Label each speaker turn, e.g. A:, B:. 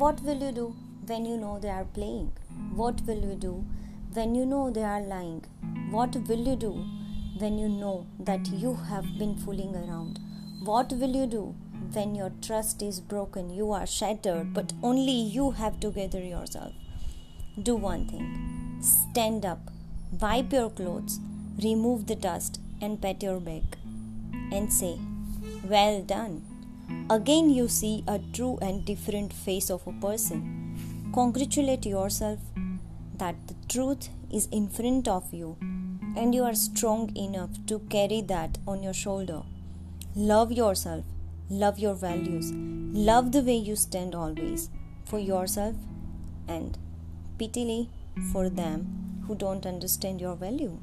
A: What will you do when you know they are playing? What will you do when you know they are lying? What will you do when you know that you have been fooling around? What will you do when your trust is broken? You are shattered, but only you have to gather yourself. Do one thing stand up, wipe your clothes, remove the dust, and pat your back, and say, Well done. Again, you see a true and different face of a person. Congratulate yourself that the truth is in front of you and you are strong enough to carry that on your shoulder. Love yourself, love your values, love the way you stand always for yourself and pitily for them who don't understand your value.